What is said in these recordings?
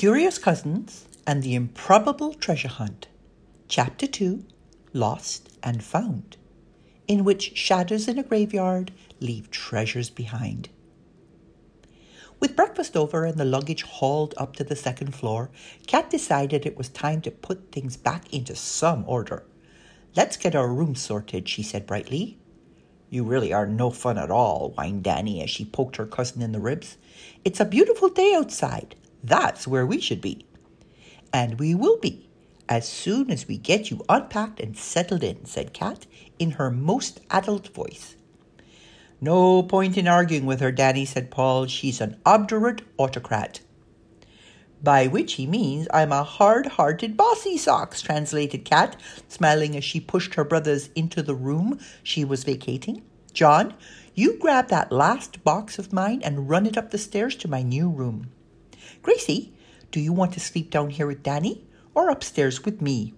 Curious Cousins and the Improbable Treasure Hunt, Chapter 2 Lost and Found, in which shadows in a graveyard leave treasures behind. With breakfast over and the luggage hauled up to the second floor, Kat decided it was time to put things back into some order. Let's get our room sorted, she said brightly. You really are no fun at all, whined Danny as she poked her cousin in the ribs. It's a beautiful day outside. That's where we should be. And we will be, as soon as we get you unpacked and settled in, said Kat in her most adult voice. No point in arguing with her, Danny, said Paul. She's an obdurate autocrat. By which he means I'm a hard hearted bossy socks, translated Kat, smiling as she pushed her brothers into the room she was vacating. John, you grab that last box of mine and run it up the stairs to my new room. Gracie, do you want to sleep down here with Danny or upstairs with me?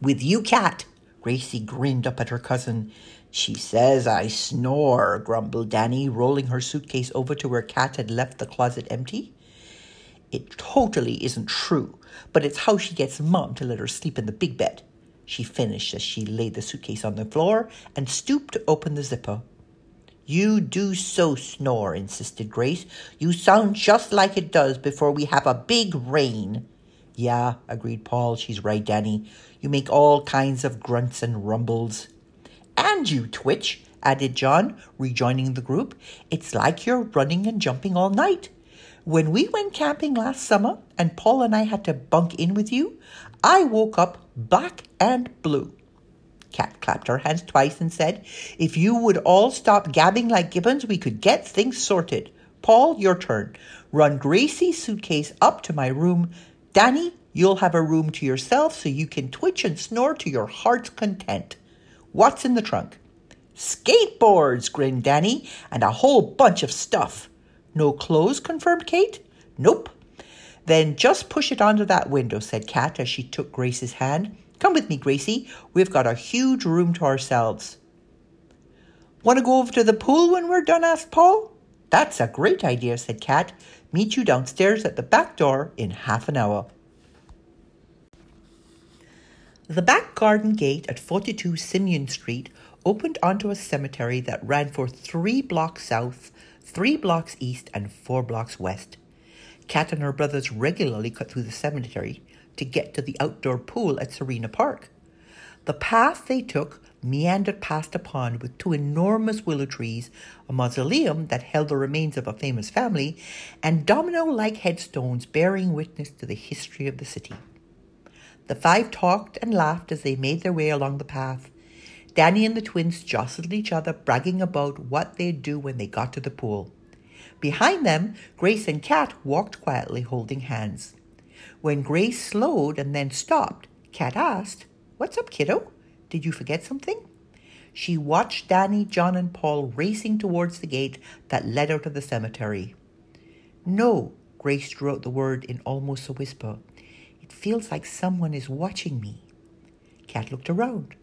With you, Kat. Gracie grinned up at her cousin. She says I snore, grumbled Danny, rolling her suitcase over to where Kat had left the closet empty. It totally isn't true, but it's how she gets Mom to let her sleep in the big bed. She finished as she laid the suitcase on the floor and stooped to open the zipper. You do so snore, insisted Grace. You sound just like it does before we have a big rain. Yeah, agreed Paul. She's right, Danny. You make all kinds of grunts and rumbles. And you twitch, added John, rejoining the group. It's like you're running and jumping all night. When we went camping last summer and Paul and I had to bunk in with you, I woke up black and blue. Kat clapped her hands twice and said, If you would all stop gabbing like gibbons, we could get things sorted. Paul, your turn. Run Gracie's suitcase up to my room. Danny, you'll have a room to yourself so you can twitch and snore to your heart's content. What's in the trunk? Skateboards, grinned Danny, and a whole bunch of stuff. No clothes, confirmed Kate. Nope. Then just push it onto that window, said Kat as she took Grace's hand. Come with me, Gracie. We've got a huge room to ourselves. Want to go over to the pool when we're done? asked Paul. That's a great idea, said Kat. Meet you downstairs at the back door in half an hour. The back garden gate at 42 Simeon Street opened onto a cemetery that ran for three blocks south, three blocks east, and four blocks west. Kat and her brothers regularly cut through the cemetery to get to the outdoor pool at Serena Park. The path they took meandered past a pond with two enormous willow trees, a mausoleum that held the remains of a famous family, and domino like headstones bearing witness to the history of the city. The five talked and laughed as they made their way along the path. Danny and the twins jostled each other, bragging about what they'd do when they got to the pool. Behind them, Grace and Kat walked quietly, holding hands. When Grace slowed and then stopped, Kat asked, What's up, kiddo? Did you forget something? She watched Danny, John, and Paul racing towards the gate that led out of the cemetery. No, Grace drew out the word in almost a whisper. It feels like someone is watching me. Kat looked around.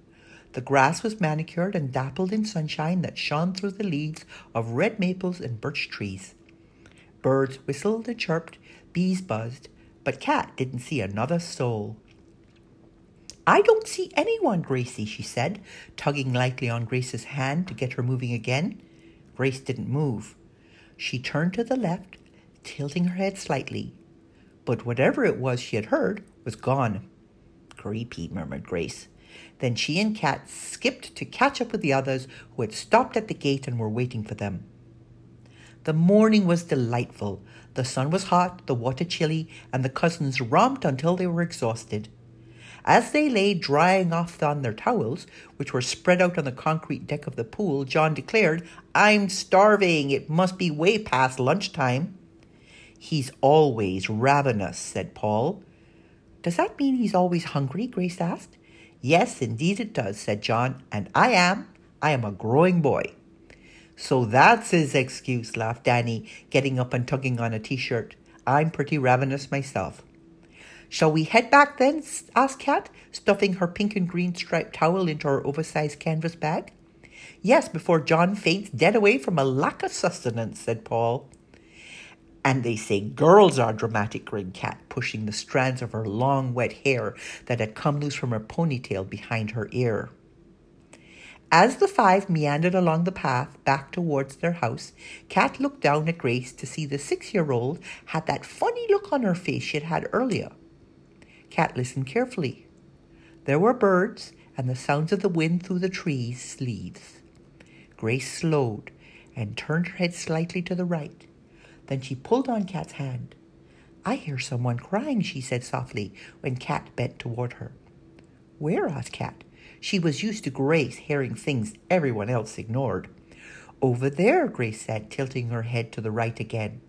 The grass was manicured and dappled in sunshine that shone through the leaves of red maples and birch trees. Birds whistled and chirped, bees buzzed, but Kat didn't see another soul. I don't see anyone, Gracie, she said, tugging lightly on Grace's hand to get her moving again. Grace didn't move. She turned to the left, tilting her head slightly. But whatever it was she had heard was gone. Creepy, murmured Grace. Then she and Kat skipped to catch up with the others who had stopped at the gate and were waiting for them. The morning was delightful. The sun was hot, the water chilly, and the cousins romped until they were exhausted. As they lay drying off on their towels, which were spread out on the concrete deck of the pool, John declared, I'm starving. It must be way past lunchtime. He's always ravenous, said Paul. Does that mean he's always hungry? Grace asked. Yes, indeed it does, said John, and I am. I am a growing boy. So that's his excuse, laughed Danny, getting up and tugging on a t shirt. I'm pretty ravenous myself. Shall we head back then? asked Kat, stuffing her pink and green striped towel into her oversized canvas bag. Yes, before John faints dead away from a lack of sustenance, said Paul. And they say girls are dramatic, grinned Kat, pushing the strands of her long, wet hair that had come loose from her ponytail behind her ear. As the five meandered along the path back towards their house, Kat looked down at Grace to see the six year old had that funny look on her face she had had earlier. Kat listened carefully. There were birds and the sounds of the wind through the trees' leaves. Grace slowed and turned her head slightly to the right. Then she pulled on Kat's hand. I hear someone crying, she said softly when Kat bent toward her. Where? asked Kat. She was used to Grace hearing things everyone else ignored. Over there, Grace said, tilting her head to the right again.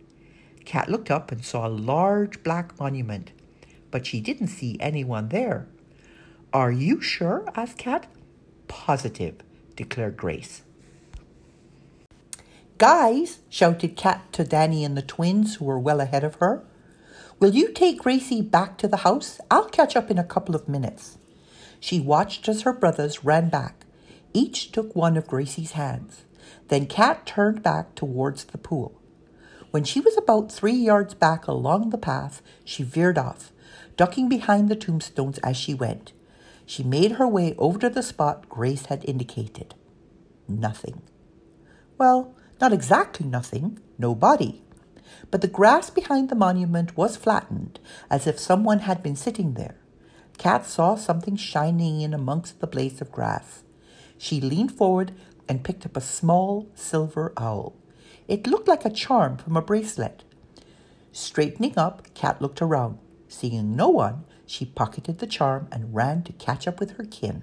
Kat looked up and saw a large black monument, but she didn't see anyone there. Are you sure? asked Kat. Positive, declared Grace. Guys, shouted Kat to Danny and the twins who were well ahead of her. Will you take Gracie back to the house? I'll catch up in a couple of minutes. She watched as her brothers ran back. Each took one of Gracie's hands. Then Kat turned back towards the pool. When she was about three yards back along the path, she veered off, ducking behind the tombstones as she went. She made her way over to the spot Grace had indicated. Nothing. Well, not exactly nothing, no body. But the grass behind the monument was flattened, as if someone had been sitting there. Kat saw something shining in amongst the blades of grass. She leaned forward and picked up a small silver owl. It looked like a charm from a bracelet. Straightening up, Kat looked around. Seeing no one, she pocketed the charm and ran to catch up with her kin.